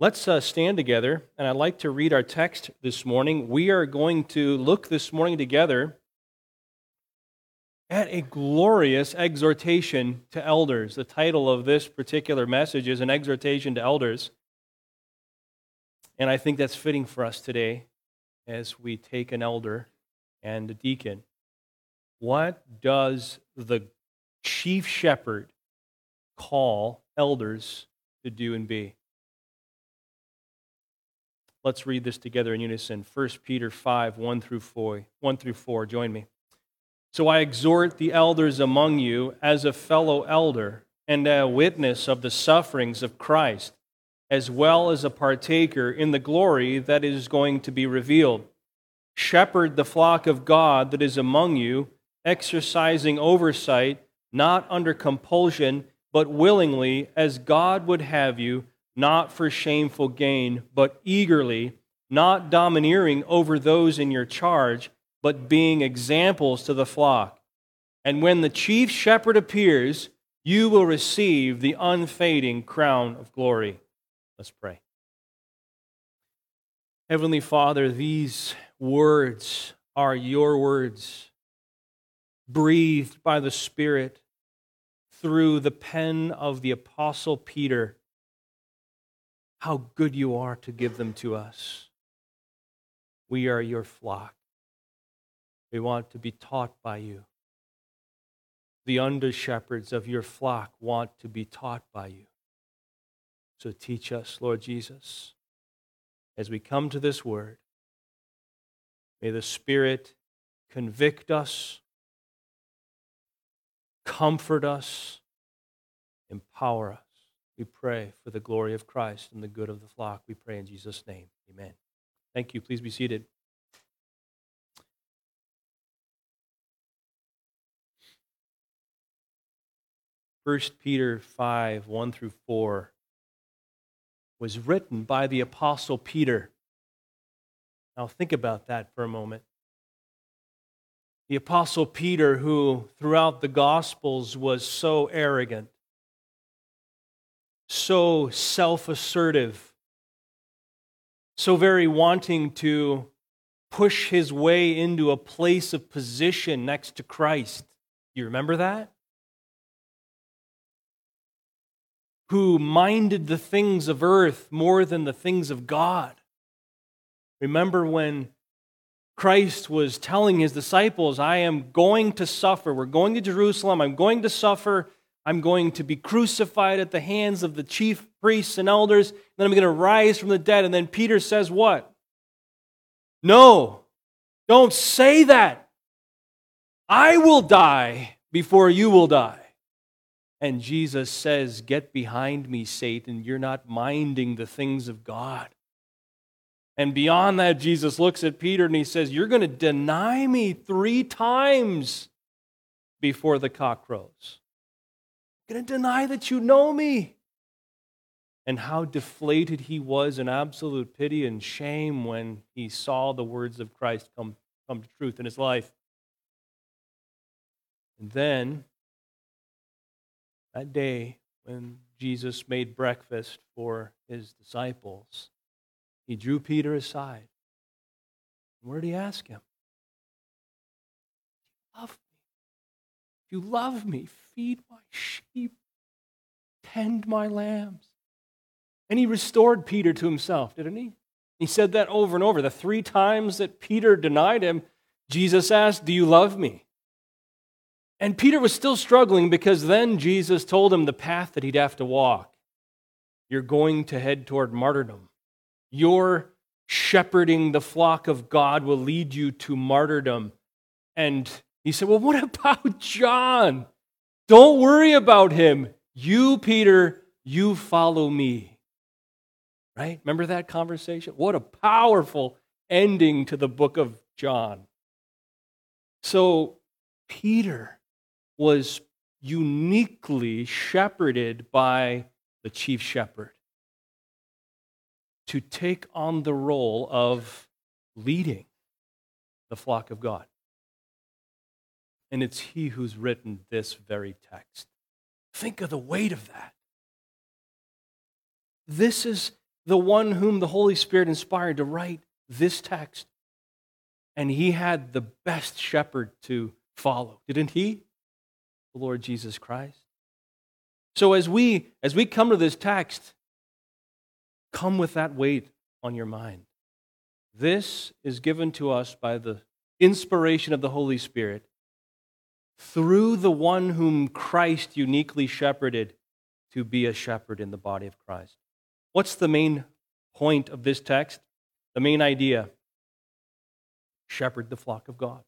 Let's uh, stand together, and I'd like to read our text this morning. We are going to look this morning together at a glorious exhortation to elders. The title of this particular message is An Exhortation to Elders. And I think that's fitting for us today as we take an elder and a deacon. What does the chief shepherd call elders to do and be? Let's read this together in unison. 1 Peter 5, 1 through 4. 1 through 4. Join me. So I exhort the elders among you as a fellow elder and a witness of the sufferings of Christ, as well as a partaker in the glory that is going to be revealed. Shepherd the flock of God that is among you, exercising oversight, not under compulsion, but willingly, as God would have you not for shameful gain, but eagerly, not domineering over those in your charge, but being examples to the flock. And when the chief shepherd appears, you will receive the unfading crown of glory. Let's pray. Heavenly Father, these words are your words, breathed by the Spirit through the pen of the Apostle Peter how good you are to give them to us. We are your flock. We want to be taught by you. The under shepherds of your flock want to be taught by you. So teach us, Lord Jesus, as we come to this word. May the Spirit convict us, comfort us, empower us. We pray for the glory of Christ and the good of the flock. We pray in Jesus' name. Amen. Thank you. Please be seated. First Peter 5, 1 through 4 was written by the Apostle Peter. Now think about that for a moment. The Apostle Peter, who throughout the Gospels was so arrogant, so self assertive, so very wanting to push his way into a place of position next to Christ. You remember that? Who minded the things of earth more than the things of God. Remember when Christ was telling his disciples, I am going to suffer. We're going to Jerusalem. I'm going to suffer I'm going to be crucified at the hands of the chief priests and elders, and then I'm going to rise from the dead. And then Peter says, What? No, don't say that. I will die before you will die. And Jesus says, Get behind me, Satan. You're not minding the things of God. And beyond that, Jesus looks at Peter and he says, You're going to deny me three times before the cock crows going to deny that you know me. And how deflated he was in absolute pity and shame when he saw the words of Christ come, come to truth in his life. And then, that day when Jesus made breakfast for his disciples, he drew Peter aside. Where did he ask him? You Love me. You love me, feed my sheep, tend my lambs. And he restored Peter to himself, didn't he? He said that over and over. The three times that Peter denied him, Jesus asked, Do you love me? And Peter was still struggling because then Jesus told him the path that he'd have to walk. You're going to head toward martyrdom. Your shepherding the flock of God will lead you to martyrdom. And he said, Well, what about John? Don't worry about him. You, Peter, you follow me. Right? Remember that conversation? What a powerful ending to the book of John. So, Peter was uniquely shepherded by the chief shepherd to take on the role of leading the flock of God. And it's he who's written this very text. Think of the weight of that. This is the one whom the Holy Spirit inspired to write this text. And he had the best shepherd to follow, didn't he? The Lord Jesus Christ. So as we as we come to this text, come with that weight on your mind. This is given to us by the inspiration of the Holy Spirit through the one whom Christ uniquely shepherded to be a shepherd in the body of Christ. What's the main point of this text? The main idea shepherd the flock of God.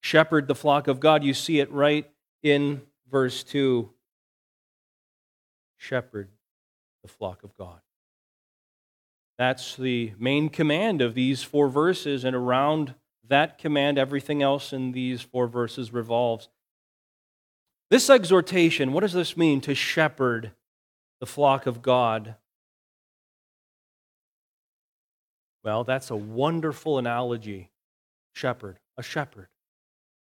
Shepherd the flock of God. You see it right in verse 2. Shepherd the flock of God. That's the main command of these four verses, and around that command, everything else in these four verses revolves. This exhortation, what does this mean to shepherd the flock of God? Well, that's a wonderful analogy. Shepherd, a shepherd,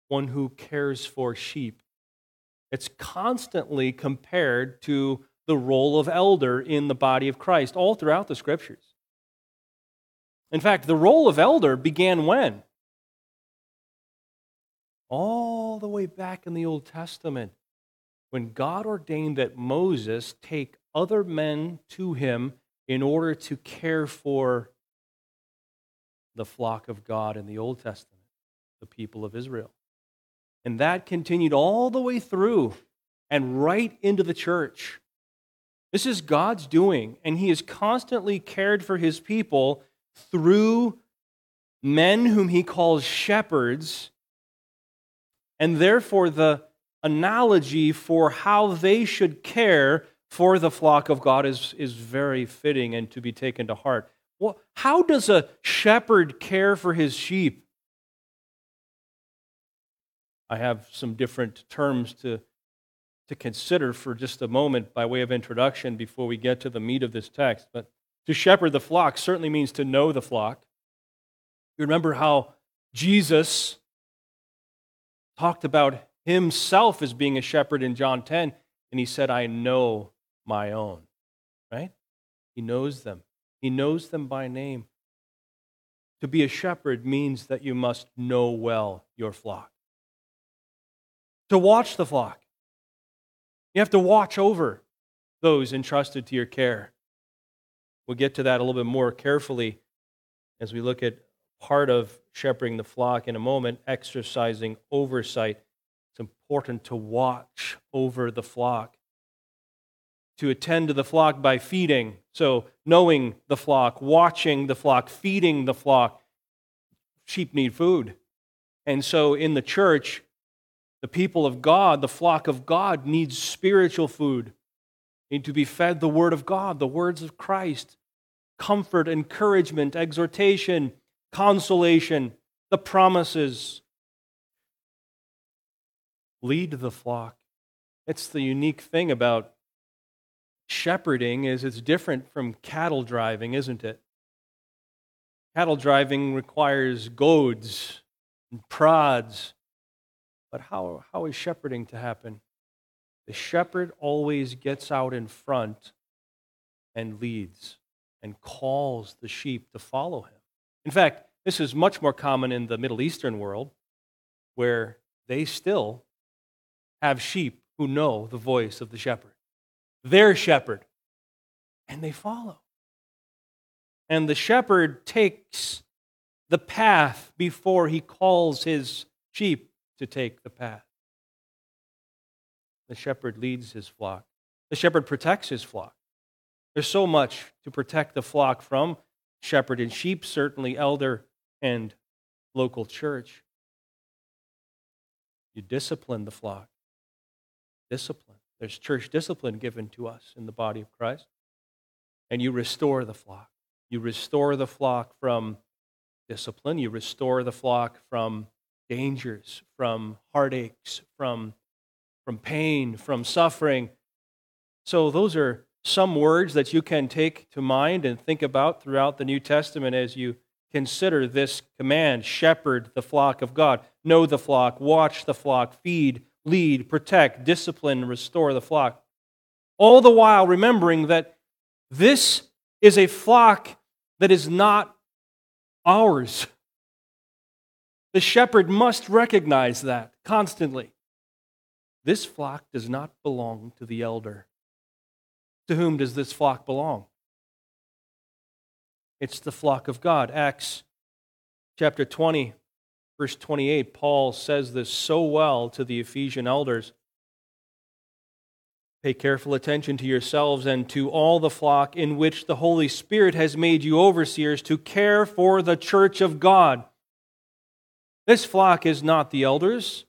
one who cares for sheep. It's constantly compared to the role of elder in the body of Christ all throughout the scriptures. In fact, the role of elder began when? All the way back in the Old Testament when God ordained that Moses take other men to him in order to care for the flock of God in the Old Testament, the people of Israel. And that continued all the way through and right into the church. This is God's doing, and He has constantly cared for His people through men whom He calls shepherds and therefore the analogy for how they should care for the flock of God is, is very fitting and to be taken to heart. Well, how does a shepherd care for his sheep? I have some different terms to, to consider for just a moment by way of introduction before we get to the meat of this text. But to shepherd the flock certainly means to know the flock. You remember how Jesus talked about himself as being a shepherd in John 10, and he said, I know my own, right? He knows them, he knows them by name. To be a shepherd means that you must know well your flock. To watch the flock, you have to watch over those entrusted to your care. We'll get to that a little bit more carefully as we look at part of shepherding the flock in a moment, exercising oversight. It's important to watch over the flock, to attend to the flock by feeding. So, knowing the flock, watching the flock, feeding the flock. Sheep need food. And so, in the church, the people of God, the flock of God, needs spiritual food, need to be fed the Word of God, the words of Christ, comfort, encouragement, exhortation, consolation, the promises. Lead the flock. It's the unique thing about shepherding is it's different from cattle driving, isn't it? Cattle driving requires goads and prods. But how, how is shepherding to happen? The shepherd always gets out in front and leads and calls the sheep to follow him. In fact, this is much more common in the Middle Eastern world, where they still have sheep who know the voice of the shepherd, their shepherd, and they follow. And the shepherd takes the path before he calls his sheep to take the path. The shepherd leads his flock. The shepherd protects his flock. There's so much to protect the flock from shepherd and sheep, certainly elder and local church. You discipline the flock. Discipline. There's church discipline given to us in the body of Christ. And you restore the flock. You restore the flock from discipline. You restore the flock from dangers, from heartaches, from, from pain, from suffering. So, those are some words that you can take to mind and think about throughout the New Testament as you consider this command shepherd the flock of God, know the flock, watch the flock, feed, lead, protect, discipline, restore the flock. All the while remembering that this is a flock that is not ours. The shepherd must recognize that constantly. This flock does not belong to the elder. To whom does this flock belong? It's the flock of God. Acts chapter 20, verse 28, Paul says this so well to the Ephesian elders. Pay careful attention to yourselves and to all the flock in which the Holy Spirit has made you overseers to care for the church of God. This flock is not the elders,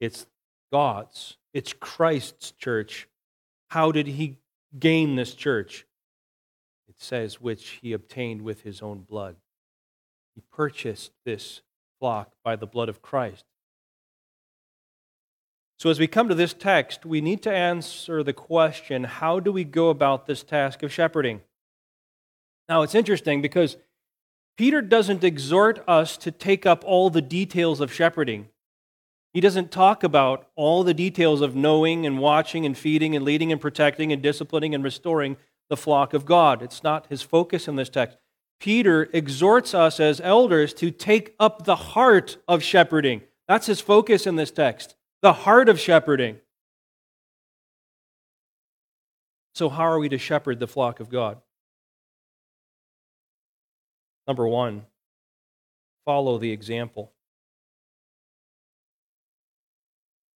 it's God's. It's Christ's church. How did he gain this church? Says, which he obtained with his own blood. He purchased this flock by the blood of Christ. So, as we come to this text, we need to answer the question how do we go about this task of shepherding? Now, it's interesting because Peter doesn't exhort us to take up all the details of shepherding. He doesn't talk about all the details of knowing and watching and feeding and leading and protecting and disciplining and restoring the flock of God. It's not his focus in this text. Peter exhorts us as elders to take up the heart of shepherding. That's his focus in this text the heart of shepherding. So, how are we to shepherd the flock of God? Number one, follow the example.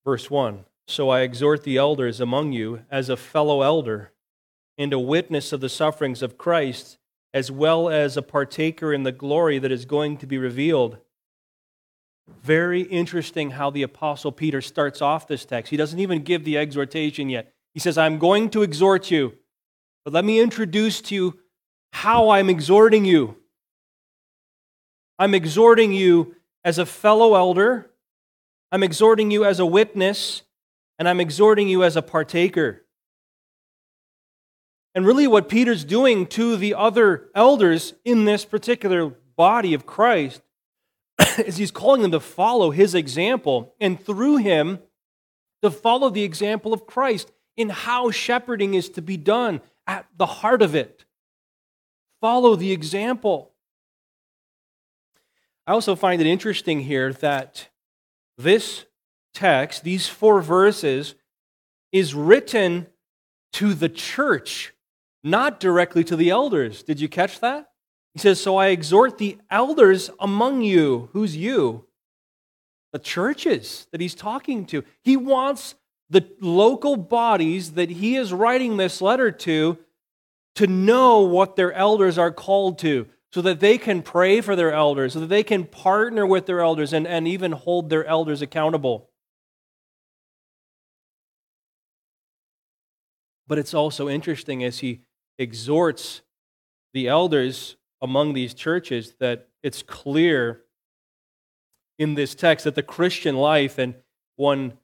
Verse 1 So I exhort the elders among you as a fellow elder and a witness of the sufferings of Christ, as well as a partaker in the glory that is going to be revealed. Very interesting how the Apostle Peter starts off this text. He doesn't even give the exhortation yet. He says, I'm going to exhort you, but let me introduce to you how I'm exhorting you. I'm exhorting you as a fellow elder, I'm exhorting you as a witness, and I'm exhorting you as a partaker. And really, what Peter's doing to the other elders in this particular body of Christ is he's calling them to follow his example and through him to follow the example of Christ in how shepherding is to be done at the heart of it. Follow the example. I also find it interesting here that this text, these four verses, is written to the church, not directly to the elders. Did you catch that? He says, So I exhort the elders among you. Who's you? The churches that he's talking to. He wants the local bodies that he is writing this letter to to know what their elders are called to so that they can pray for their elders, so that they can partner with their elders and, and even hold their elders accountable. But it's also interesting as he exhorts the elders among these churches that it's clear in this text that the Christian life, and one,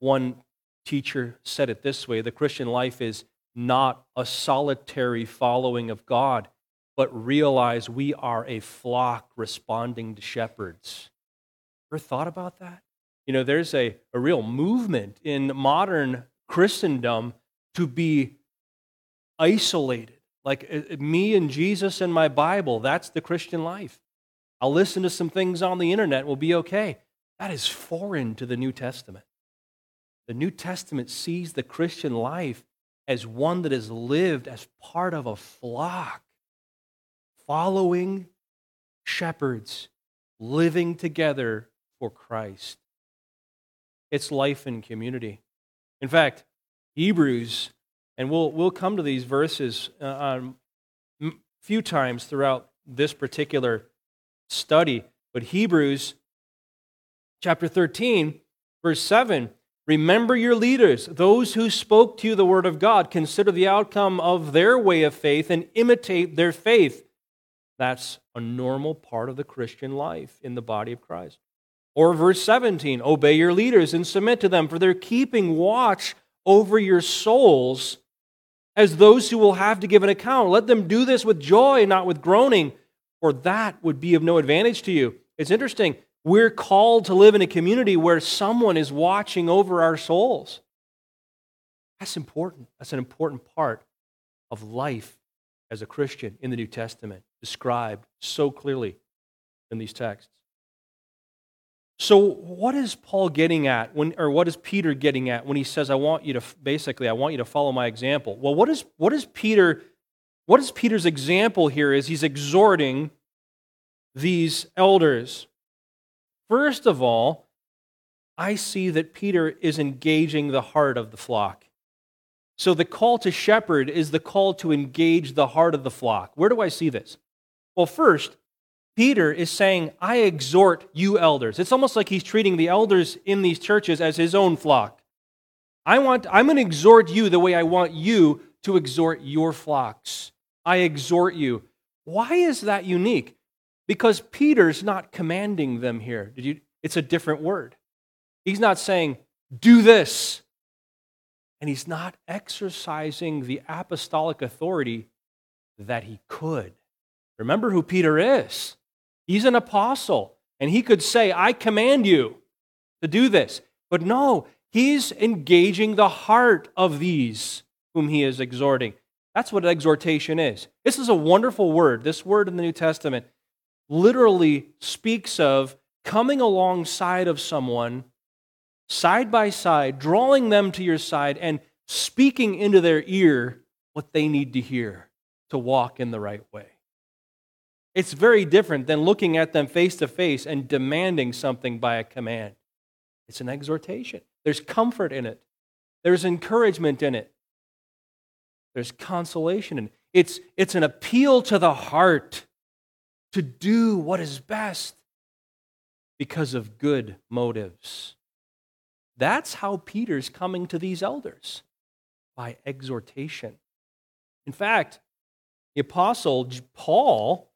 one teacher said it this way the Christian life is not a solitary following of God, but realize we are a flock responding to shepherds. Ever thought about that? You know, there's a, a real movement in modern Christendom to be isolated like uh, uh, me and Jesus and my Bible, that's the Christian life. I'll listen to some things on the internet, we'll be okay. That is foreign to the New Testament. The New Testament sees the Christian life as one that is lived as part of a flock, following shepherds, living together for Christ. It's life in community. In fact, Hebrews and we'll, we'll come to these verses uh, a few times throughout this particular study. But Hebrews chapter 13, verse 7 Remember your leaders, those who spoke to you the word of God. Consider the outcome of their way of faith and imitate their faith. That's a normal part of the Christian life in the body of Christ. Or verse 17 Obey your leaders and submit to them, for they're keeping watch over your souls as those who will have to give an account. Let them do this with joy, not with groaning, for that would be of no advantage to you. It's interesting. We're called to live in a community where someone is watching over our souls. That's important. That's an important part of life as a Christian in the New Testament, described so clearly in these texts. So, what is Paul getting at when, or what is Peter getting at when he says, I want you to, basically, I want you to follow my example? Well, what is, what is Peter, what is Peter's example here is he's exhorting these elders. First of all, I see that Peter is engaging the heart of the flock. So the call to shepherd is the call to engage the heart of the flock. Where do I see this? Well, first, Peter is saying, I exhort you elders. It's almost like he's treating the elders in these churches as his own flock. I want, I'm going to exhort you the way I want you to exhort your flocks. I exhort you. Why is that unique? Because Peter's not commanding them here. Did you, it's a different word. He's not saying, do this. And he's not exercising the apostolic authority that he could. Remember who Peter is. He's an apostle, and he could say, I command you to do this. But no, he's engaging the heart of these whom he is exhorting. That's what exhortation is. This is a wonderful word. This word in the New Testament literally speaks of coming alongside of someone, side by side, drawing them to your side, and speaking into their ear what they need to hear to walk in the right way. It's very different than looking at them face to face and demanding something by a command. It's an exhortation. There's comfort in it, there's encouragement in it, there's consolation in it. It's, it's an appeal to the heart to do what is best because of good motives. That's how Peter's coming to these elders by exhortation. In fact, the apostle Paul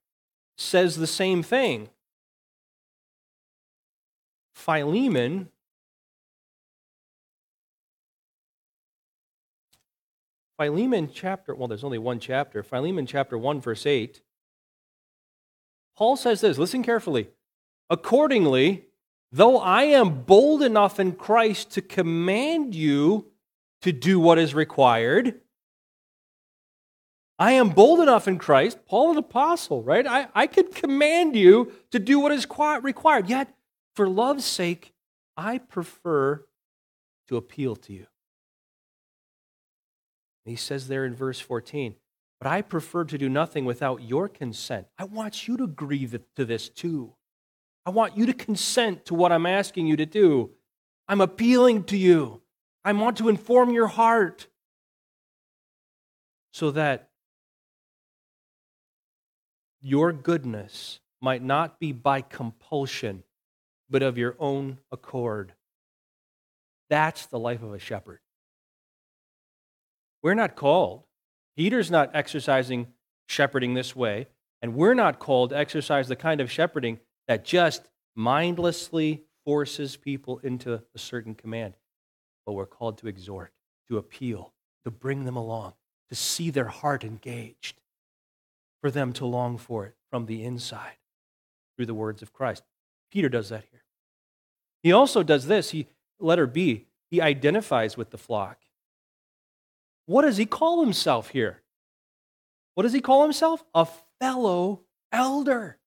says the same thing. Philemon Philemon chapter, well, there's only one chapter. Philemon chapter 1, verse 8. Paul says this listen carefully. Accordingly, though I am bold enough in Christ to command you to do what is required, I am bold enough in Christ, Paul, an apostle, right? I, I could command you to do what is required. Yet, for love's sake, I prefer to appeal to you. he says there in verse 14, but I prefer to do nothing without your consent. I want you to agree to this too. I want you to consent to what I'm asking you to do. I'm appealing to you. I want to inform your heart so that your goodness might not be by compulsion, but of your own accord. That's the life of a shepherd. We're not called. Peter's not exercising shepherding this way, and we're not called to exercise the kind of shepherding that just mindlessly forces people into a certain command. But we're called to exhort, to appeal, to bring them along, to see their heart engaged for them to long for it from the inside through the words of Christ. Peter does that here. He also does this. He, letter B, he identifies with the flock. What does he call himself here? What does he call himself? A fellow elder.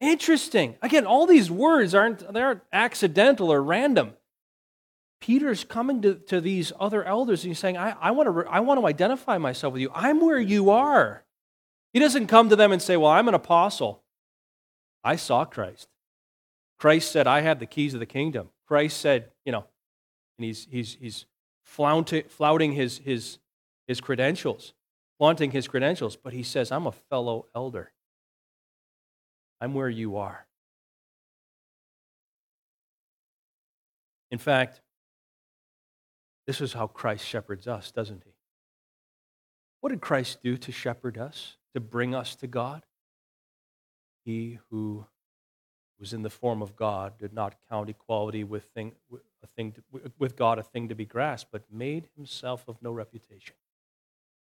Interesting. Again, all these words aren't, they aren't accidental or random. Peter's coming to, to these other elders and he's saying, I, I, want to, I want to identify myself with you. I'm where you are. He doesn't come to them and say, Well, I'm an apostle. I saw Christ. Christ said, I have the keys of the kingdom. Christ said, you know, and he's, he's, he's flaunting, flouting his, his, his credentials, flaunting his credentials, but he says, I'm a fellow elder. I'm where you are. In fact, this is how Christ shepherds us, doesn't he? What did Christ do to shepherd us? To bring us to God. He who was in the form of God did not count equality with, thing, a thing to, with God a thing to be grasped, but made himself of no reputation.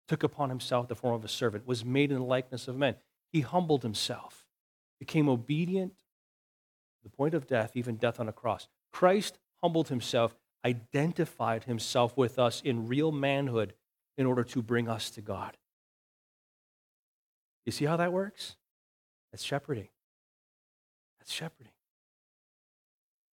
Took upon himself the form of a servant, was made in the likeness of men. He humbled himself, became obedient to the point of death, even death on a cross. Christ humbled himself, identified himself with us in real manhood in order to bring us to God. You see how that works? That's shepherding. That's shepherding.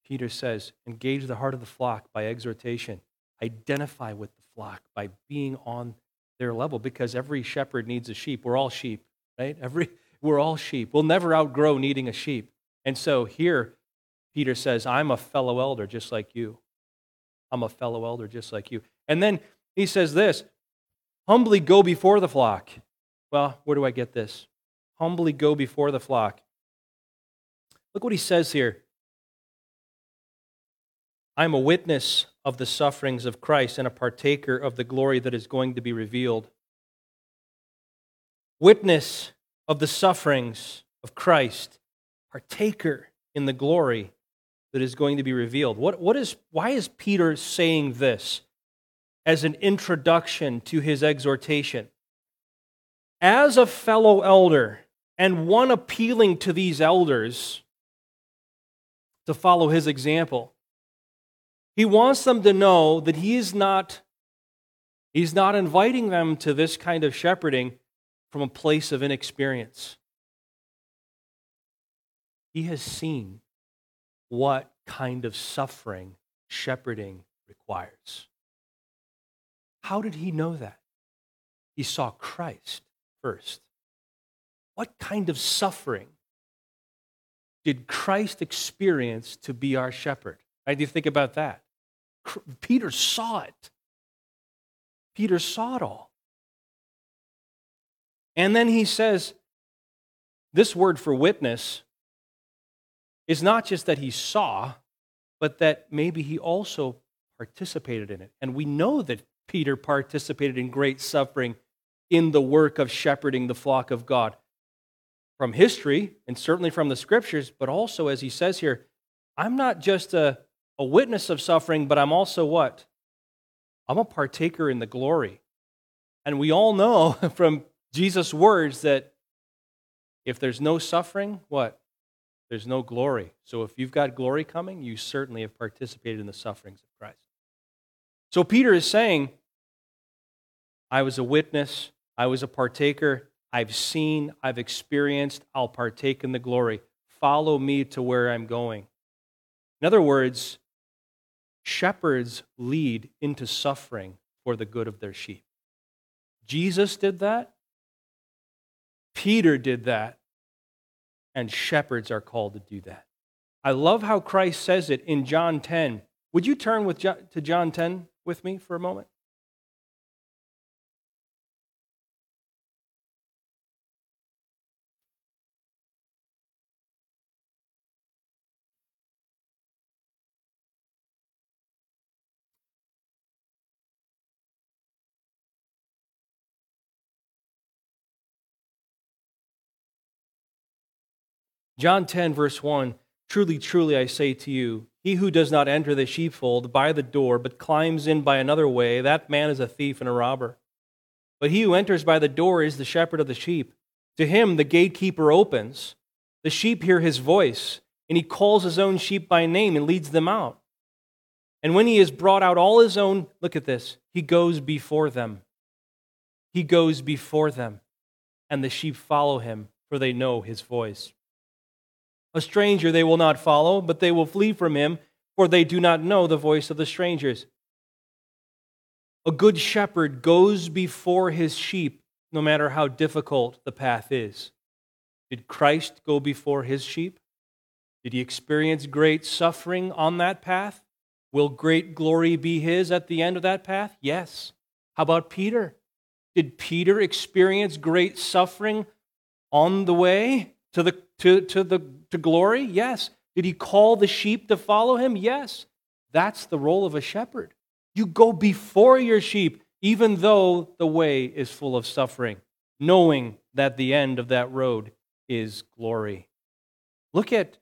Peter says, engage the heart of the flock by exhortation. Identify with the flock by being on their level because every shepherd needs a sheep. We're all sheep, right? Every, we're all sheep. We'll never outgrow needing a sheep. And so here, Peter says, I'm a fellow elder just like you. I'm a fellow elder just like you. And then he says this humbly go before the flock. Well, where do I get this? Humbly go before the flock. Look what he says here. I am a witness of the sufferings of Christ and a partaker of the glory that is going to be revealed. Witness of the sufferings of Christ, partaker in the glory that is going to be revealed. What, what is, why is Peter saying this as an introduction to his exhortation? As a fellow elder and one appealing to these elders to follow his example, he wants them to know that he is not he's not inviting them to this kind of shepherding from a place of inexperience. He has seen what kind of suffering shepherding requires. How did he know that? He saw Christ first. What kind of suffering did Christ experience to be our shepherd? Right? Do you think about that? Peter saw it. Peter saw it all. And then he says, this word for witness is not just that he saw, but that maybe he also participated in it. And we know that Peter participated in great suffering in the work of shepherding the flock of God from history and certainly from the scriptures, but also, as he says here, I'm not just a a witness of suffering, but I'm also what? I'm a partaker in the glory. And we all know from Jesus' words that if there's no suffering, what? There's no glory. So if you've got glory coming, you certainly have participated in the sufferings of Christ. So Peter is saying, I was a witness, I was a partaker, I've seen, I've experienced, I'll partake in the glory. Follow me to where I'm going. In other words, shepherds lead into suffering for the good of their sheep. Jesus did that. Peter did that. And shepherds are called to do that. I love how Christ says it in John 10. Would you turn with to John 10 with me for a moment? John 10, verse 1 Truly, truly, I say to you, he who does not enter the sheepfold by the door, but climbs in by another way, that man is a thief and a robber. But he who enters by the door is the shepherd of the sheep. To him the gatekeeper opens. The sheep hear his voice, and he calls his own sheep by name and leads them out. And when he has brought out all his own, look at this, he goes before them. He goes before them, and the sheep follow him, for they know his voice. A stranger they will not follow, but they will flee from him, for they do not know the voice of the strangers. A good shepherd goes before his sheep, no matter how difficult the path is. Did Christ go before his sheep? Did he experience great suffering on that path? Will great glory be his at the end of that path? Yes. How about Peter? Did Peter experience great suffering on the way to the, to, to the to glory? Yes. Did he call the sheep to follow him? Yes. That's the role of a shepherd. You go before your sheep, even though the way is full of suffering, knowing that the end of that road is glory. Look at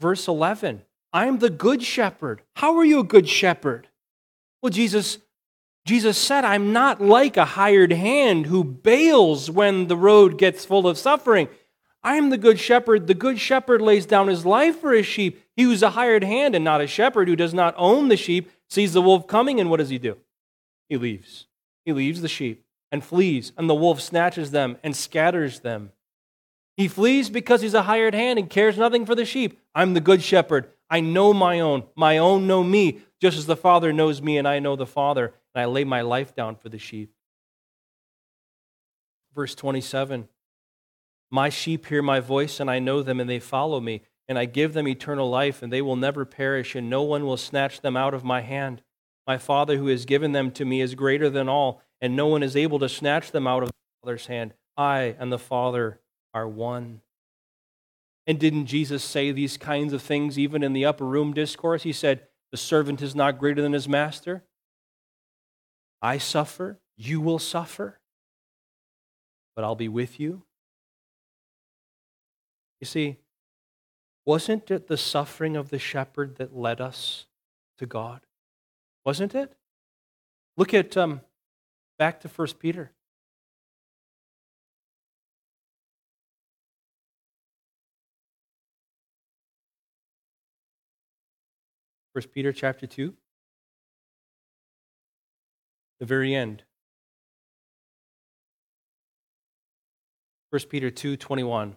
verse 11. I am the good shepherd. How are you a good shepherd? Well, Jesus Jesus said, I'm not like a hired hand who bails when the road gets full of suffering. I am the good shepherd. The good shepherd lays down his life for his sheep. He who's a hired hand and not a shepherd who does not own the sheep sees the wolf coming, and what does he do? He leaves. He leaves the sheep and flees, and the wolf snatches them and scatters them. He flees because he's a hired hand and cares nothing for the sheep. I'm the good shepherd. I know my own. My own know me, just as the Father knows me and I know the Father, and I lay my life down for the sheep. Verse 27 My sheep hear my voice, and I know them, and they follow me, and I give them eternal life, and they will never perish, and no one will snatch them out of my hand. My Father who has given them to me is greater than all, and no one is able to snatch them out of the Father's hand. I and the Father are one. And didn't Jesus say these kinds of things even in the upper room discourse? He said, The servant is not greater than his master. I suffer, you will suffer, but I'll be with you. You see, wasn't it the suffering of the shepherd that led us to God? Wasn't it? Look at um, back to 1 Peter. 1 Peter chapter 2, the very end. 1 Peter 2 21.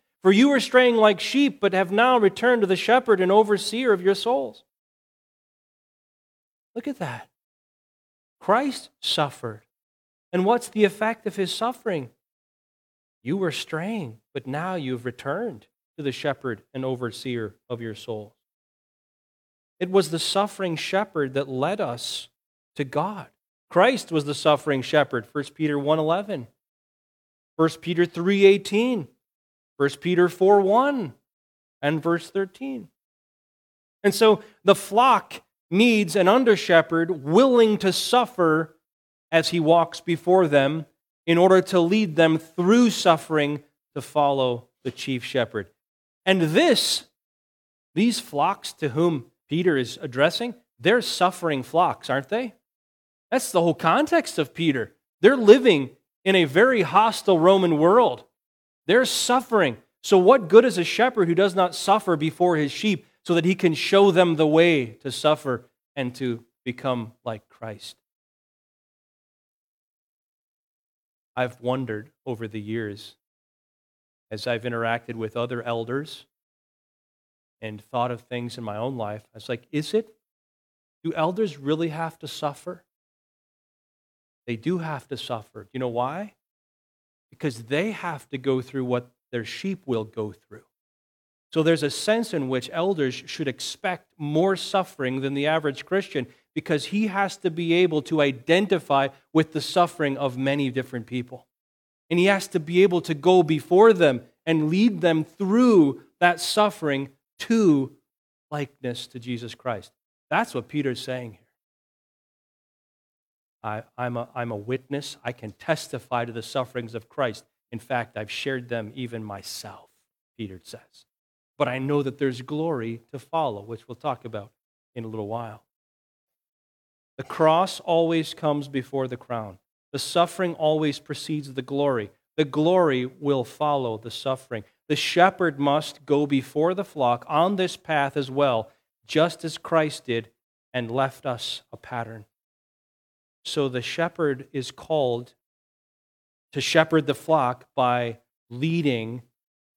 For you were straying like sheep, but have now returned to the shepherd and overseer of your souls. Look at that. Christ suffered. And what's the effect of his suffering? You were straying, but now you've returned to the shepherd and overseer of your souls. It was the suffering shepherd that led us to God. Christ was the suffering shepherd, 1 Peter 1:11. 1 Peter 3:18. 1 Peter 4 1 and verse 13. And so the flock needs an under shepherd willing to suffer as he walks before them in order to lead them through suffering to follow the chief shepherd. And this, these flocks to whom Peter is addressing, they're suffering flocks, aren't they? That's the whole context of Peter. They're living in a very hostile Roman world. They're suffering. So, what good is a shepherd who does not suffer before his sheep so that he can show them the way to suffer and to become like Christ? I've wondered over the years as I've interacted with other elders and thought of things in my own life. I was like, is it? Do elders really have to suffer? They do have to suffer. Do You know why? Because they have to go through what their sheep will go through. So there's a sense in which elders should expect more suffering than the average Christian because he has to be able to identify with the suffering of many different people. And he has to be able to go before them and lead them through that suffering to likeness to Jesus Christ. That's what Peter's saying. I, am a, I'm a witness. I can testify to the sufferings of Christ. In fact, I've shared them even myself, Peter says. But I know that there's glory to follow, which we'll talk about in a little while. The cross always comes before the crown. The suffering always precedes the glory. The glory will follow the suffering. The shepherd must go before the flock on this path as well, just as Christ did and left us a pattern. So the shepherd is called to shepherd the flock by leading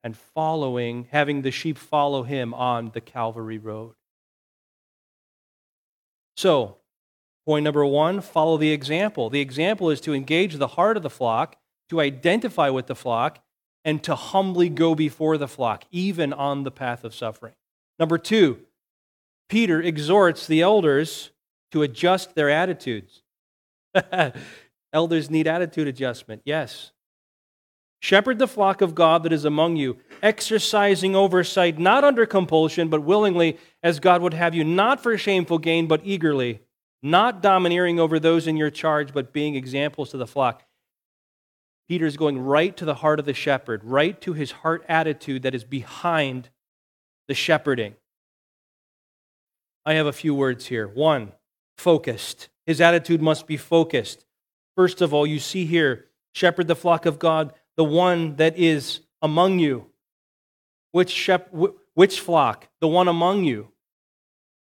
and following, having the sheep follow him on the Calvary road. So, point number one follow the example. The example is to engage the heart of the flock, to identify with the flock, and to humbly go before the flock, even on the path of suffering. Number two, Peter exhorts the elders to adjust their attitudes. Elders need attitude adjustment, yes. Shepherd the flock of God that is among you, exercising oversight, not under compulsion, but willingly, as God would have you, not for shameful gain, but eagerly, not domineering over those in your charge, but being examples to the flock. Peter is going right to the heart of the shepherd, right to his heart attitude that is behind the shepherding. I have a few words here. One, focused. His attitude must be focused. First of all, you see here, shepherd the flock of God, the one that is among you. Which, shep- which flock? The one among you.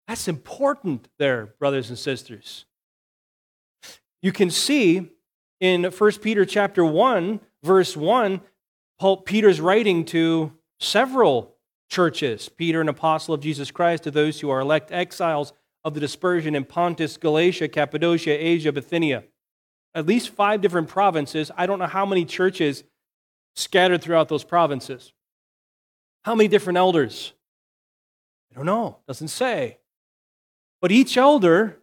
That's important there, brothers and sisters. You can see in 1 Peter chapter 1, verse 1, Paul, Peter's writing to several churches. Peter, an apostle of Jesus Christ, to those who are elect exiles of the dispersion in Pontus, Galatia, Cappadocia, Asia, Bithynia. At least five different provinces. I don't know how many churches scattered throughout those provinces. How many different elders? I don't know. Doesn't say. But each elder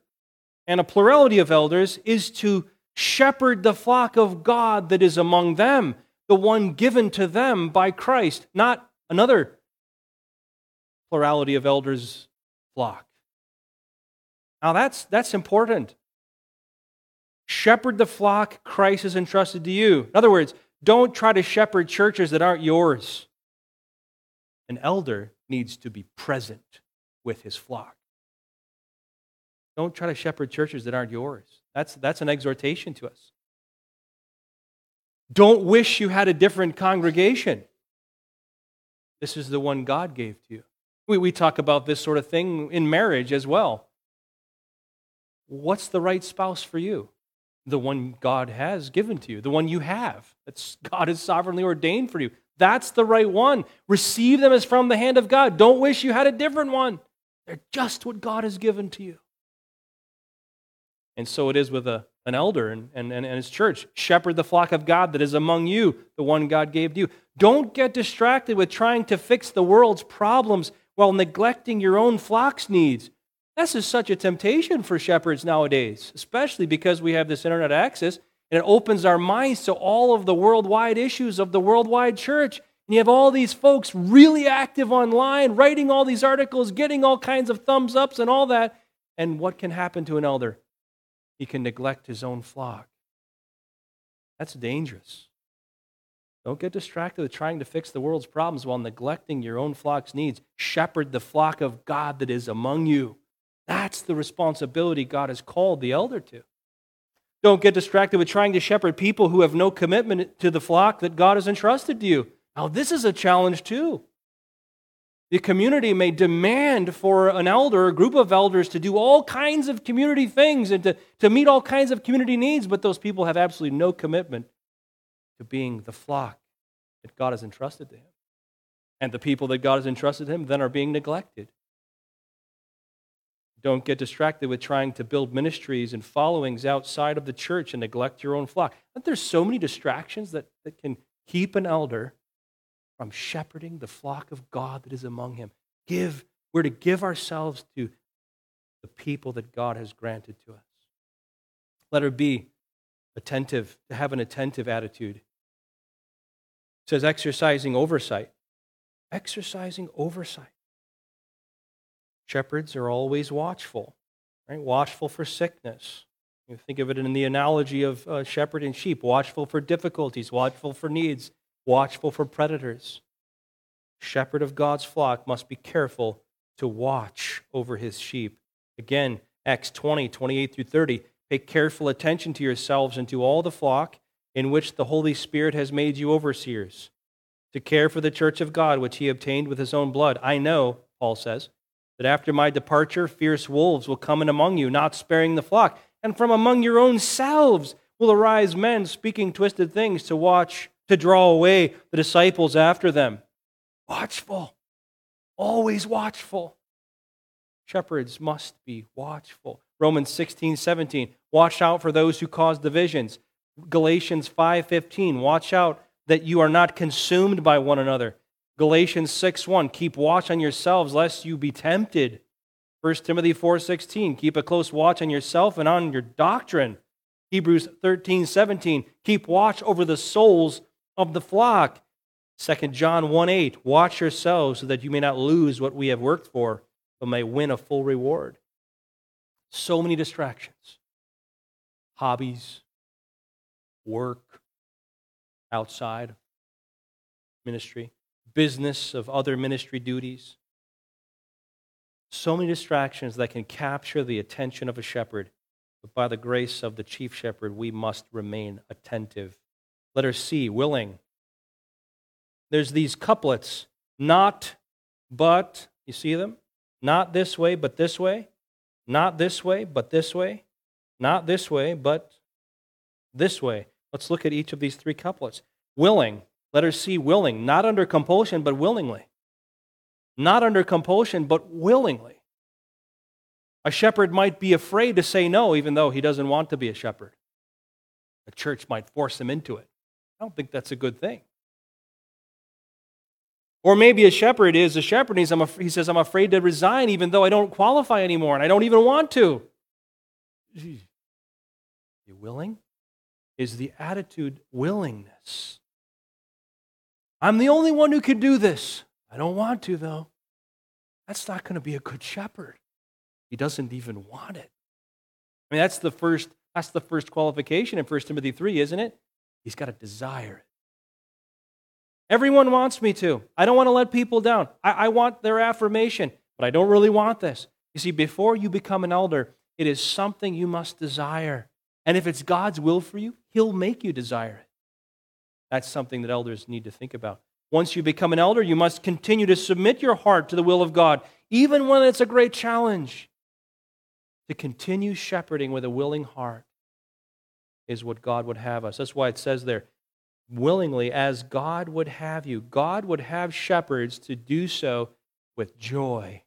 and a plurality of elders is to shepherd the flock of God that is among them, the one given to them by Christ, not another plurality of elders' flock. Now that's, that's important. Shepherd the flock Christ has entrusted to you. In other words, don't try to shepherd churches that aren't yours. An elder needs to be present with his flock. Don't try to shepherd churches that aren't yours. That's, that's an exhortation to us. Don't wish you had a different congregation. This is the one God gave to you. We, we talk about this sort of thing in marriage as well. What's the right spouse for you? The one God has given to you, the one you have. That's God has sovereignly ordained for you. That's the right one. Receive them as from the hand of God. Don't wish you had a different one. They're just what God has given to you. And so it is with a, an elder and, and, and his church. Shepherd the flock of God that is among you, the one God gave to you. Don't get distracted with trying to fix the world's problems while neglecting your own flock's needs. This is such a temptation for shepherds nowadays, especially because we have this internet access and it opens our minds to all of the worldwide issues of the worldwide church. And you have all these folks really active online, writing all these articles, getting all kinds of thumbs ups and all that. And what can happen to an elder? He can neglect his own flock. That's dangerous. Don't get distracted with trying to fix the world's problems while neglecting your own flock's needs. Shepherd the flock of God that is among you. That's the responsibility God has called the elder to. Don't get distracted with trying to shepherd people who have no commitment to the flock that God has entrusted to you. Now, this is a challenge too. The community may demand for an elder, a group of elders, to do all kinds of community things and to, to meet all kinds of community needs, but those people have absolutely no commitment to being the flock that God has entrusted to him. And the people that God has entrusted him then are being neglected. Don't get distracted with trying to build ministries and followings outside of the church and neglect your own flock. But there's so many distractions that, that can keep an elder from shepherding the flock of God that is among him. Give, we're to give ourselves to the people that God has granted to us. Letter B attentive, to have an attentive attitude. It says exercising oversight. Exercising oversight. Shepherds are always watchful, right? Watchful for sickness. You think of it in the analogy of uh, shepherd and sheep watchful for difficulties, watchful for needs, watchful for predators. Shepherd of God's flock must be careful to watch over his sheep. Again, Acts 20, 28 through 30. Pay careful attention to yourselves and to all the flock in which the Holy Spirit has made you overseers, to care for the church of God, which he obtained with his own blood. I know, Paul says that after my departure, fierce wolves will come in among you, not sparing the flock. And from among your own selves will arise men speaking twisted things to watch, to draw away the disciples after them. Watchful, always watchful. Shepherds must be watchful. Romans 16, 17. Watch out for those who cause divisions. Galatians 5:15. Watch out that you are not consumed by one another. Galatians 6:1 Keep watch on yourselves lest you be tempted. 1 Timothy 4:16 Keep a close watch on yourself and on your doctrine. Hebrews 13:17 Keep watch over the souls of the flock. 2 John 1:8 Watch yourselves so that you may not lose what we have worked for, but may win a full reward. So many distractions. Hobbies, work, outside ministry business of other ministry duties. So many distractions that can capture the attention of a shepherd. But by the grace of the chief shepherd, we must remain attentive. Letter C, willing. There's these couplets not, but, you see them? Not this way, but this way. Not this way, but this way. Not this way, but this way. Let's look at each of these three couplets. Willing, letter C, willing, not under compulsion, but willingly. Not under compulsion, but willingly. A shepherd might be afraid to say no, even though he doesn't want to be a shepherd. The church might force him into it. I don't think that's a good thing. Or maybe a shepherd is a shepherd. He's, he says, I'm afraid to resign even though I don't qualify anymore and I don't even want to. You willing? Is the attitude willingness? I'm the only one who can do this. I don't want to, though. That's not going to be a good shepherd. He doesn't even want it. I mean, that's the first, that's the first qualification in 1 Timothy 3, isn't it? He's got to desire it. Everyone wants me to. I don't want to let people down. I, I want their affirmation, but I don't really want this. You see, before you become an elder, it is something you must desire. And if it's God's will for you, He'll make you desire it. That's something that elders need to think about. Once you become an elder, you must continue to submit your heart to the will of God, even when it's a great challenge. To continue shepherding with a willing heart is what God would have us. That's why it says there, willingly, as God would have you. God would have shepherds to do so with joy,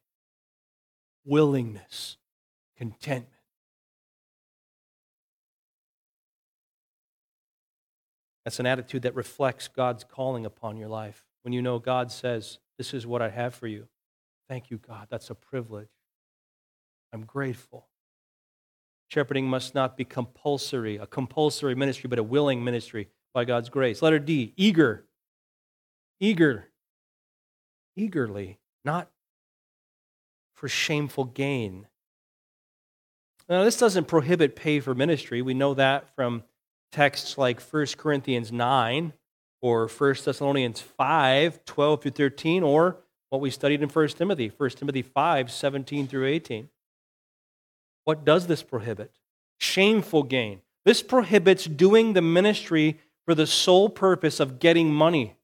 willingness, contentment. That's an attitude that reflects God's calling upon your life. When you know God says, This is what I have for you. Thank you, God. That's a privilege. I'm grateful. Shepherding must not be compulsory, a compulsory ministry, but a willing ministry by God's grace. Letter D, eager. Eager. Eagerly, not for shameful gain. Now, this doesn't prohibit pay for ministry. We know that from texts like 1 Corinthians 9 or 1 Thessalonians 5, 12 through 13, or what we studied in 1 Timothy, 1 Timothy 5, 17 through 18. What does this prohibit? Shameful gain. This prohibits doing the ministry for the sole purpose of getting money,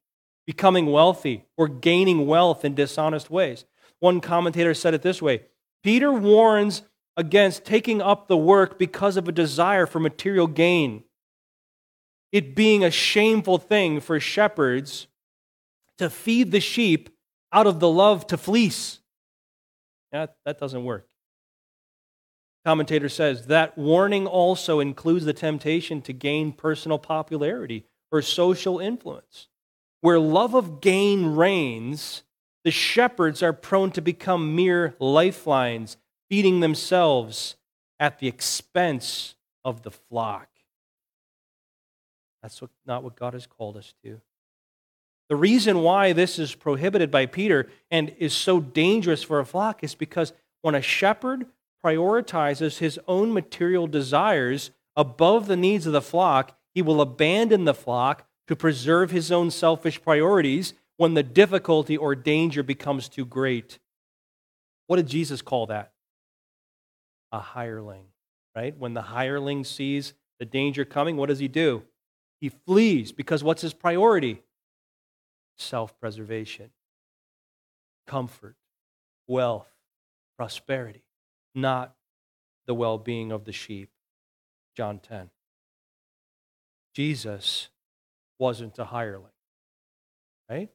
becoming wealthy, or gaining wealth in dishonest ways. One commentator said it this way Peter warns against taking up the work because of a desire for material gain it being a shameful thing for shepherds to feed the sheep out of the love to fleece. That, that doesn't work. Commentator says that warning also includes the temptation to gain personal popularity or social influence. Where love of gain reigns, the shepherds are prone to become mere lifelines, feeding themselves at the expense of the flock. That's what, not what God has called us to. The reason why this is prohibited by Peter and is so dangerous for a flock is because when a shepherd prioritizes his own material desires above the needs of the flock, he will abandon the flock to preserve his own selfish priorities when the difficulty or danger becomes too great. What did Jesus call that? A hireling, right? When the hireling sees the danger coming, what does he do? He flees because what's his priority? Self preservation, comfort, wealth, prosperity, not the well being of the sheep. John 10. Jesus wasn't a hireling, right?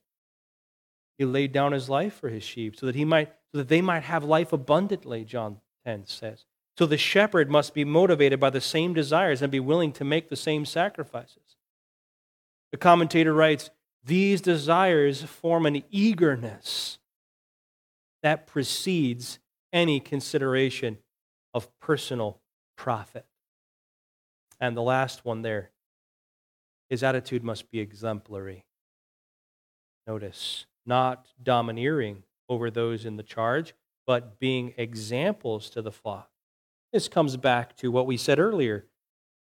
He laid down his life for his sheep so that he might so that they might have life abundantly, John 10 says. So the shepherd must be motivated by the same desires and be willing to make the same sacrifices. The commentator writes These desires form an eagerness that precedes any consideration of personal profit. And the last one there his attitude must be exemplary. Notice, not domineering over those in the charge, but being examples to the flock. This comes back to what we said earlier.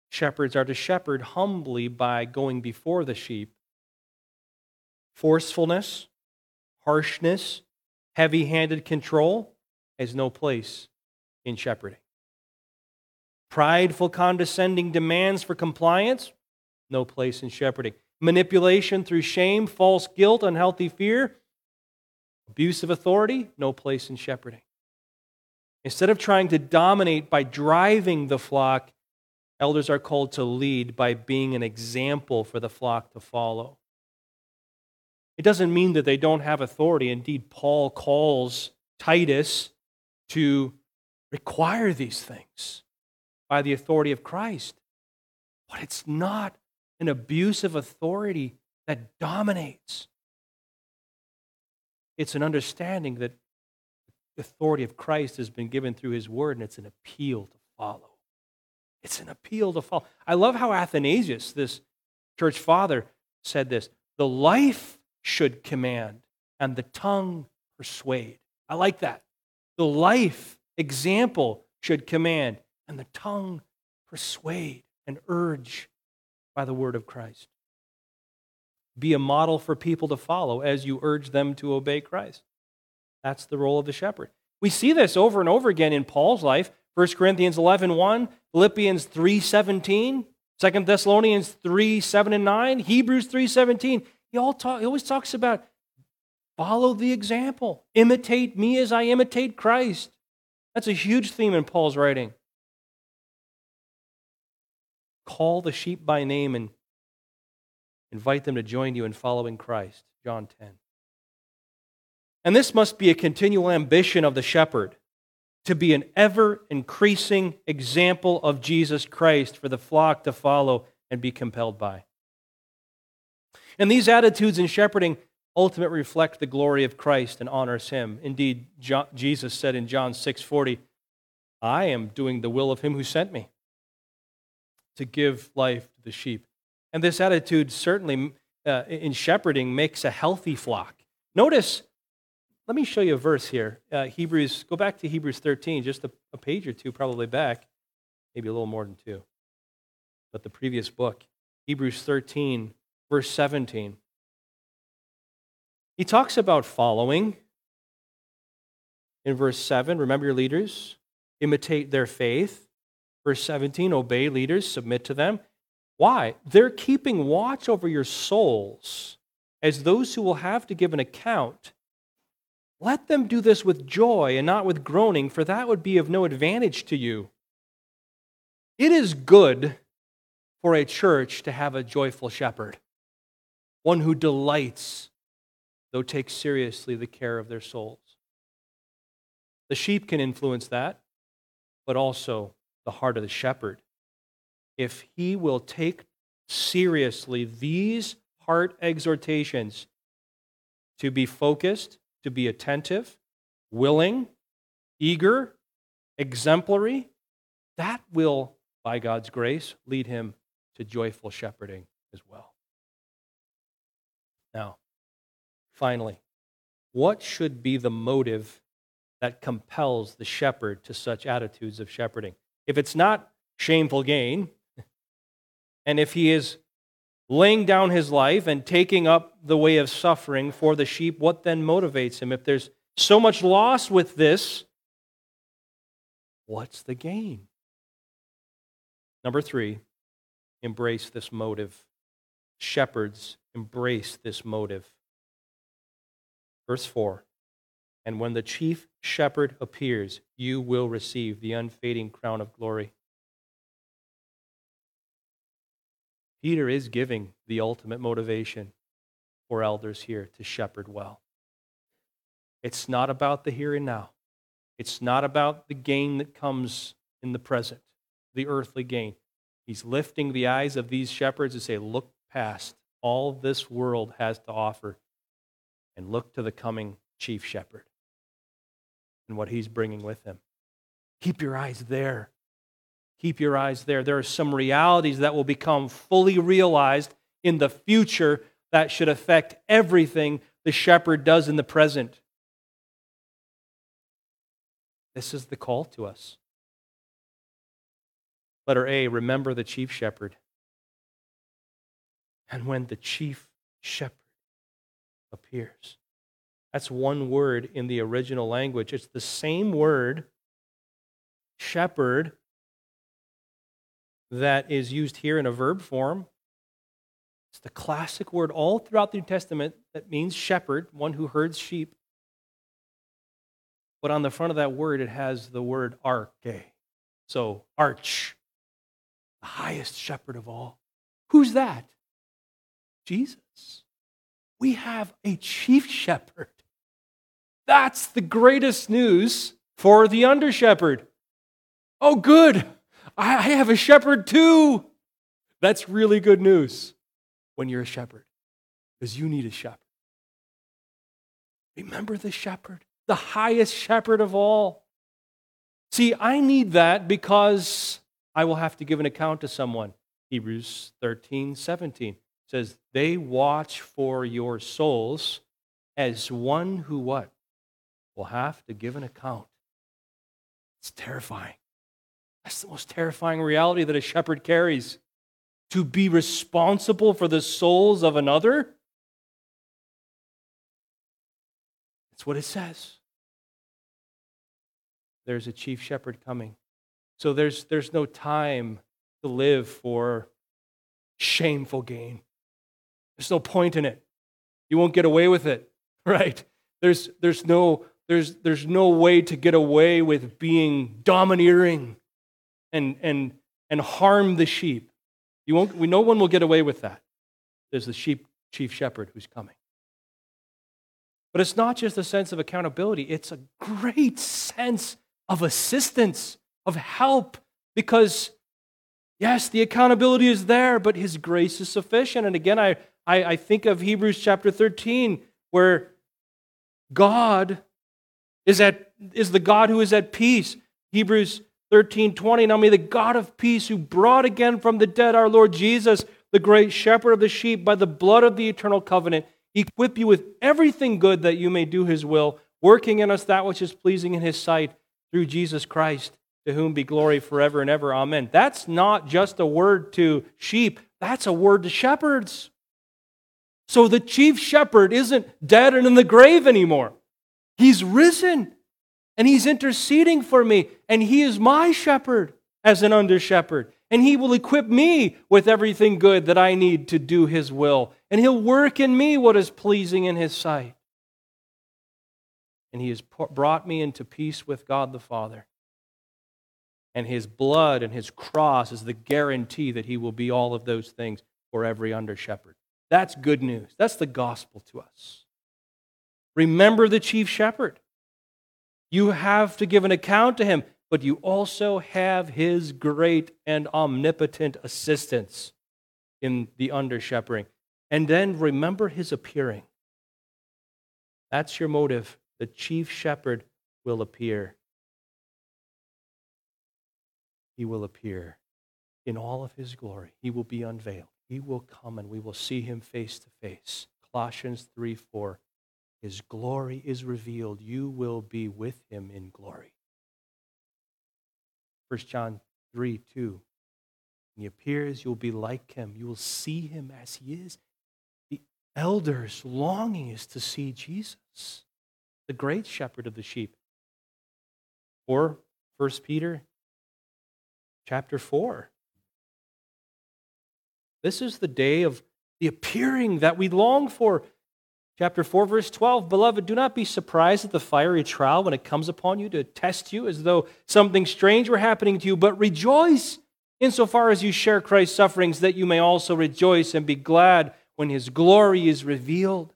Shepherds are to shepherd humbly by going before the sheep. Forcefulness, harshness, heavy handed control, has no place in shepherding. Prideful, condescending demands for compliance, no place in shepherding. Manipulation through shame, false guilt, unhealthy fear, abuse of authority, no place in shepherding. Instead of trying to dominate by driving the flock, elders are called to lead by being an example for the flock to follow. It doesn't mean that they don't have authority. Indeed, Paul calls Titus to require these things by the authority of Christ. But it's not an abuse of authority that dominates. It's an understanding that authority of Christ has been given through his word, and it's an appeal to follow. It's an appeal to follow. I love how Athanasius, this church father, said this the life should command, and the tongue persuade. I like that. The life example should command, and the tongue persuade and urge by the word of Christ. Be a model for people to follow as you urge them to obey Christ. That's the role of the shepherd. We see this over and over again in Paul's life. 1 Corinthians 11 1, Philippians 3 17, 2 Thessalonians 3 7 and 9, Hebrews 3 17. He, all talk, he always talks about follow the example, imitate me as I imitate Christ. That's a huge theme in Paul's writing. Call the sheep by name and invite them to join you in following Christ. John 10. And this must be a continual ambition of the shepherd to be an ever increasing example of Jesus Christ for the flock to follow and be compelled by. And these attitudes in shepherding ultimately reflect the glory of Christ and honors him. Indeed, Jesus said in John 6:40, "I am doing the will of him who sent me to give life to the sheep." And this attitude certainly uh, in shepherding makes a healthy flock. Notice, let me show you a verse here. Uh, Hebrews, go back to Hebrews 13, just a, a page or two probably back, maybe a little more than two. But the previous book, Hebrews 13, verse 17. He talks about following in verse 7. Remember your leaders, imitate their faith. Verse 17, obey leaders, submit to them. Why? They're keeping watch over your souls as those who will have to give an account. Let them do this with joy and not with groaning, for that would be of no advantage to you. It is good for a church to have a joyful shepherd one who delights, though takes seriously the care of their souls. The sheep can influence that, but also the heart of the shepherd. If he will take seriously these heart exhortations to be focused, to be attentive, willing, eager, exemplary, that will, by God's grace, lead him to joyful shepherding as well. Now, finally, what should be the motive that compels the shepherd to such attitudes of shepherding? If it's not shameful gain, and if he is laying down his life and taking up the way of suffering for the sheep, what then motivates him? If there's so much loss with this, what's the gain? Number three, embrace this motive. Shepherds embrace this motive. Verse 4 And when the chief shepherd appears, you will receive the unfading crown of glory. Peter is giving the ultimate motivation for elders here to shepherd well. It's not about the here and now. It's not about the gain that comes in the present, the earthly gain. He's lifting the eyes of these shepherds to say, Look past all this world has to offer and look to the coming chief shepherd and what he's bringing with him. Keep your eyes there. Keep your eyes there. There are some realities that will become fully realized in the future that should affect everything the shepherd does in the present. This is the call to us. Letter A remember the chief shepherd. And when the chief shepherd appears, That's one word in the original language. It's the same word, shepherd, that is used here in a verb form. It's the classic word all throughout the New Testament that means shepherd, one who herds sheep. But on the front of that word, it has the word arche. So, arch, the highest shepherd of all. Who's that? Jesus. We have a chief shepherd. That's the greatest news for the under shepherd. Oh, good. I have a shepherd too. That's really good news when you're a shepherd because you need a shepherd. Remember the shepherd, the highest shepherd of all. See, I need that because I will have to give an account to someone. Hebrews 13, 17 says, They watch for your souls as one who what? Will have to give an account. It's terrifying. That's the most terrifying reality that a shepherd carries. To be responsible for the souls of another. That's what it says. There's a chief shepherd coming. So there's, there's no time to live for shameful gain. There's no point in it. You won't get away with it, right? There's, there's, no, there's, there's no way to get away with being domineering and, and, and harm the sheep. You won't, we, no one will get away with that. There's the sheep chief shepherd who's coming. But it's not just a sense of accountability, it's a great sense of assistance, of help, because yes, the accountability is there, but his grace is sufficient. And again, I, I, I think of Hebrews chapter 13, where God is, at, is the God who is at peace. Hebrews 13 20. Now may the God of peace, who brought again from the dead our Lord Jesus, the great shepherd of the sheep, by the blood of the eternal covenant, equip you with everything good that you may do his will, working in us that which is pleasing in his sight through Jesus Christ, to whom be glory forever and ever. Amen. That's not just a word to sheep, that's a word to shepherds. So the chief shepherd isn't dead and in the grave anymore. He's risen and he's interceding for me, and he is my shepherd as an under shepherd. And he will equip me with everything good that I need to do his will. And he'll work in me what is pleasing in his sight. And he has brought me into peace with God the Father. And his blood and his cross is the guarantee that he will be all of those things for every under shepherd. That's good news. That's the gospel to us. Remember the chief shepherd. You have to give an account to him, but you also have his great and omnipotent assistance in the under shepherding. And then remember his appearing. That's your motive. The chief shepherd will appear. He will appear in all of his glory. He will be unveiled. He will come and we will see him face to face. Colossians 3 4. His glory is revealed. You will be with him in glory. 1 John 3 2. When he appears, you'll be like him. You will see him as he is. The elders' longing is to see Jesus, the great shepherd of the sheep. Or 1 Peter chapter 4. This is the day of the appearing that we long for. Chapter 4, verse 12 Beloved, do not be surprised at the fiery trial when it comes upon you to test you as though something strange were happening to you, but rejoice insofar as you share Christ's sufferings, that you may also rejoice and be glad when his glory is revealed.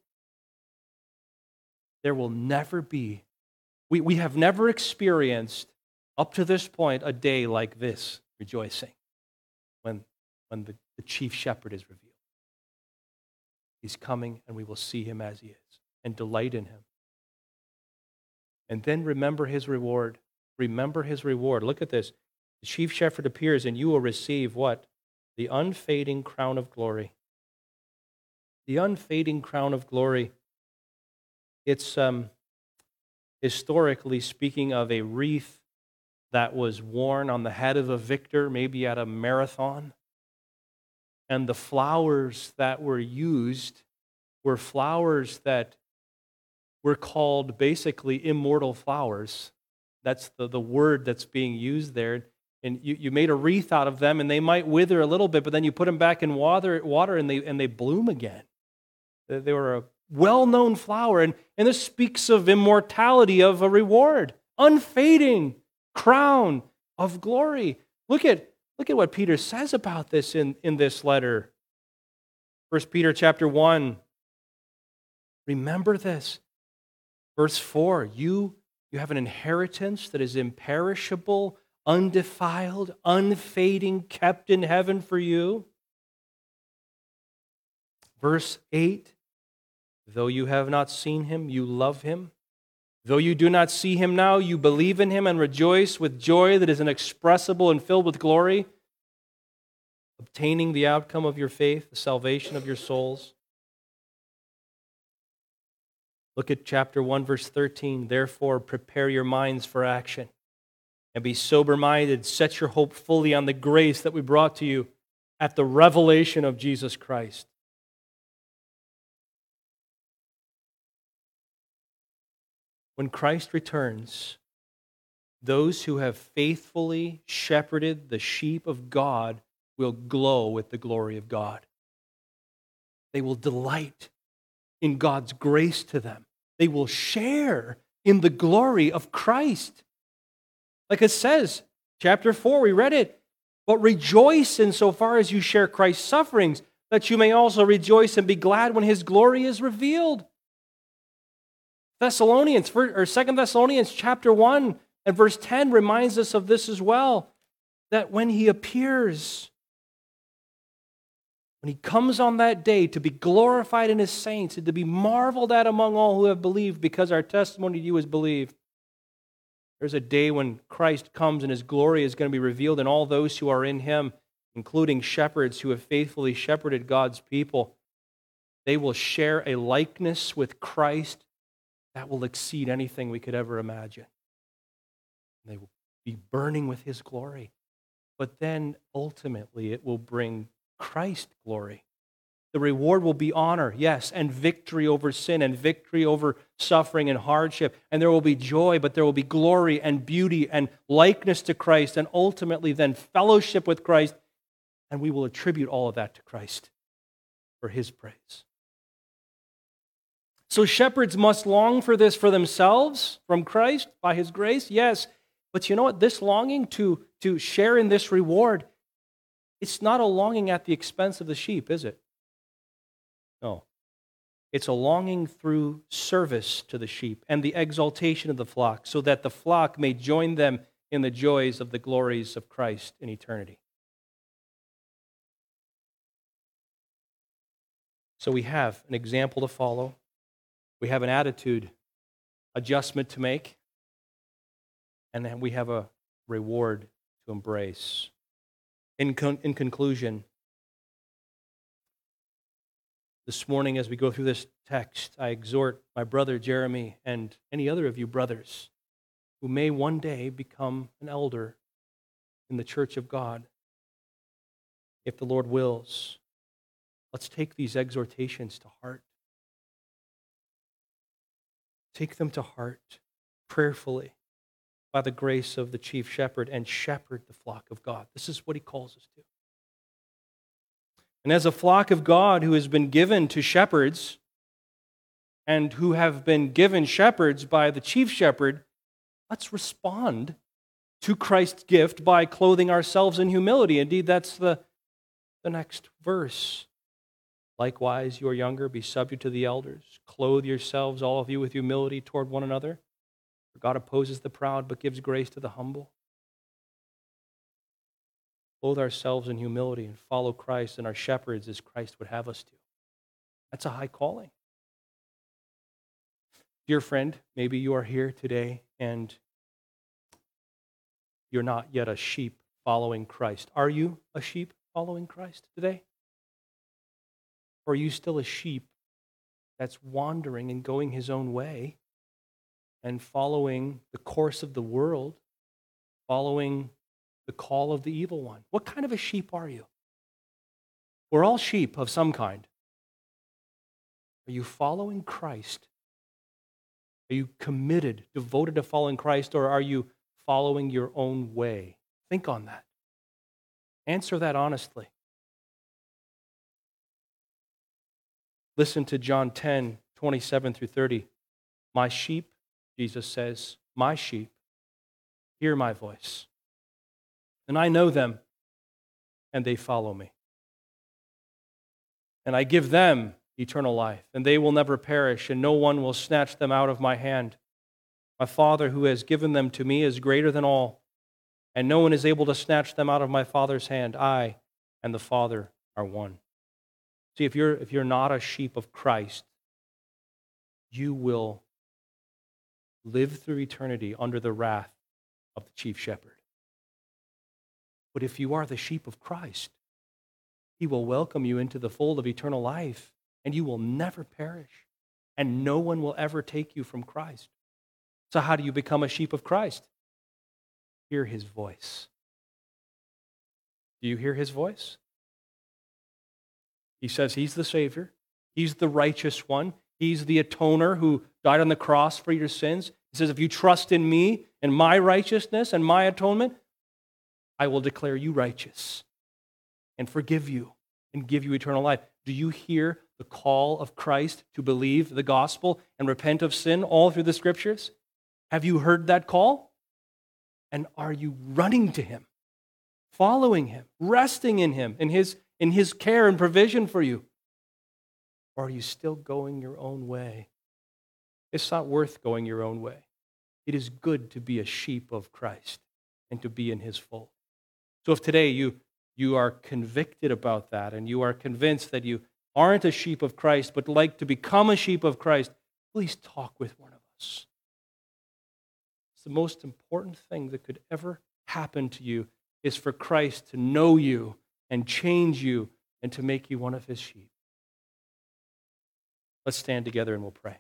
There will never be, we, we have never experienced up to this point a day like this rejoicing when, when the, the chief shepherd is revealed. He's coming, and we will see him as he is and delight in him. And then remember his reward. Remember his reward. Look at this. The chief shepherd appears, and you will receive what? The unfading crown of glory. The unfading crown of glory. It's um, historically speaking of a wreath that was worn on the head of a victor, maybe at a marathon and the flowers that were used were flowers that we're called basically immortal flowers. That's the, the word that's being used there. And you, you made a wreath out of them, and they might wither a little bit, but then you put them back in water, water and, they, and they bloom again. They were a well known flower. And, and this speaks of immortality, of a reward, unfading crown of glory. Look at, look at what Peter says about this in, in this letter. 1 Peter chapter 1. Remember this. Verse 4 you, you have an inheritance that is imperishable, undefiled, unfading, kept in heaven for you. Verse 8 Though you have not seen him, you love him. Though you do not see him now, you believe in him and rejoice with joy that is inexpressible and filled with glory, obtaining the outcome of your faith, the salvation of your souls. Look at chapter 1, verse 13. Therefore, prepare your minds for action and be sober minded. Set your hope fully on the grace that we brought to you at the revelation of Jesus Christ. When Christ returns, those who have faithfully shepherded the sheep of God will glow with the glory of God. They will delight in God's grace to them. They will share in the glory of Christ. Like it says, chapter 4, we read it. But rejoice insofar as you share Christ's sufferings, that you may also rejoice and be glad when his glory is revealed. Thessalonians, or Second Thessalonians chapter 1 and verse 10 reminds us of this as well. That when he appears, when he comes on that day to be glorified in his saints and to be marveled at among all who have believed because our testimony to you is believed. There's a day when Christ comes and his glory is going to be revealed in all those who are in him, including shepherds who have faithfully shepherded God's people. They will share a likeness with Christ that will exceed anything we could ever imagine. They will be burning with his glory. But then ultimately it will bring Christ glory. The reward will be honor, yes, and victory over sin and victory over suffering and hardship. And there will be joy, but there will be glory and beauty and likeness to Christ, and ultimately then fellowship with Christ. And we will attribute all of that to Christ for his praise. So shepherds must long for this for themselves from Christ by his grace, yes. But you know what? This longing to, to share in this reward, it's not a longing at the expense of the sheep, is it? No. It's a longing through service to the sheep and the exaltation of the flock, so that the flock may join them in the joys of the glories of Christ in eternity. So we have an example to follow we have an attitude adjustment to make, and then we have a reward to embrace. In, con- in conclusion, this morning as we go through this text, I exhort my brother Jeremy and any other of you brothers who may one day become an elder in the church of God, if the Lord wills, let's take these exhortations to heart. Take them to heart prayerfully by the grace of the chief shepherd and shepherd the flock of God. This is what he calls us to. And as a flock of God who has been given to shepherds and who have been given shepherds by the chief shepherd, let's respond to Christ's gift by clothing ourselves in humility. Indeed, that's the, the next verse. Likewise, you are younger, be subject to the elders. Clothe yourselves, all of you, with humility toward one another. For God opposes the proud, but gives grace to the humble. Clothe ourselves in humility and follow Christ and our shepherds as Christ would have us to. That's a high calling. Dear friend, maybe you are here today and you're not yet a sheep following Christ. Are you a sheep following Christ today? Or are you still a sheep that's wandering and going his own way and following the course of the world, following the call of the evil one? What kind of a sheep are you? We're all sheep of some kind. Are you following Christ Are you committed, devoted to following Christ, or are you following your own way? Think on that. Answer that honestly. Listen to John 10, 27 through 30. My sheep, Jesus says, my sheep hear my voice, and I know them, and they follow me. And I give them eternal life, and they will never perish, and no one will snatch them out of my hand. My Father, who has given them to me, is greater than all, and no one is able to snatch them out of my Father's hand. I and the Father are one. See, if you're, if you're not a sheep of Christ, you will live through eternity under the wrath of the chief shepherd. But if you are the sheep of Christ, he will welcome you into the fold of eternal life, and you will never perish, and no one will ever take you from Christ. So, how do you become a sheep of Christ? Hear his voice. Do you hear his voice? He says he's the Savior, he's the righteous one, he's the atoner who died on the cross for your sins. He says, If you trust in me and my righteousness and my atonement, I will declare you righteous and forgive you and give you eternal life. Do you hear the call of Christ to believe the gospel and repent of sin all through the scriptures? Have you heard that call? And are you running to him, following him, resting in him, in his in His care and provision for you? Or are you still going your own way? It's not worth going your own way. It is good to be a sheep of Christ and to be in His fold. So if today you, you are convicted about that and you are convinced that you aren't a sheep of Christ but like to become a sheep of Christ, please talk with one of us. It's the most important thing that could ever happen to you is for Christ to know you and change you and to make you one of his sheep. Let's stand together and we'll pray.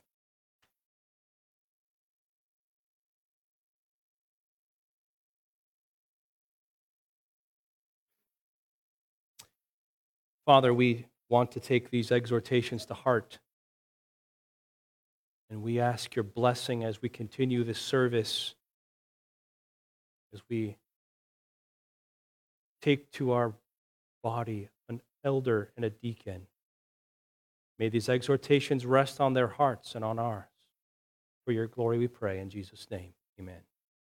Father, we want to take these exhortations to heart. And we ask your blessing as we continue this service, as we take to our body, an elder and a deacon. May these exhortations rest on their hearts and on ours. For your glory we pray in Jesus' name. Amen.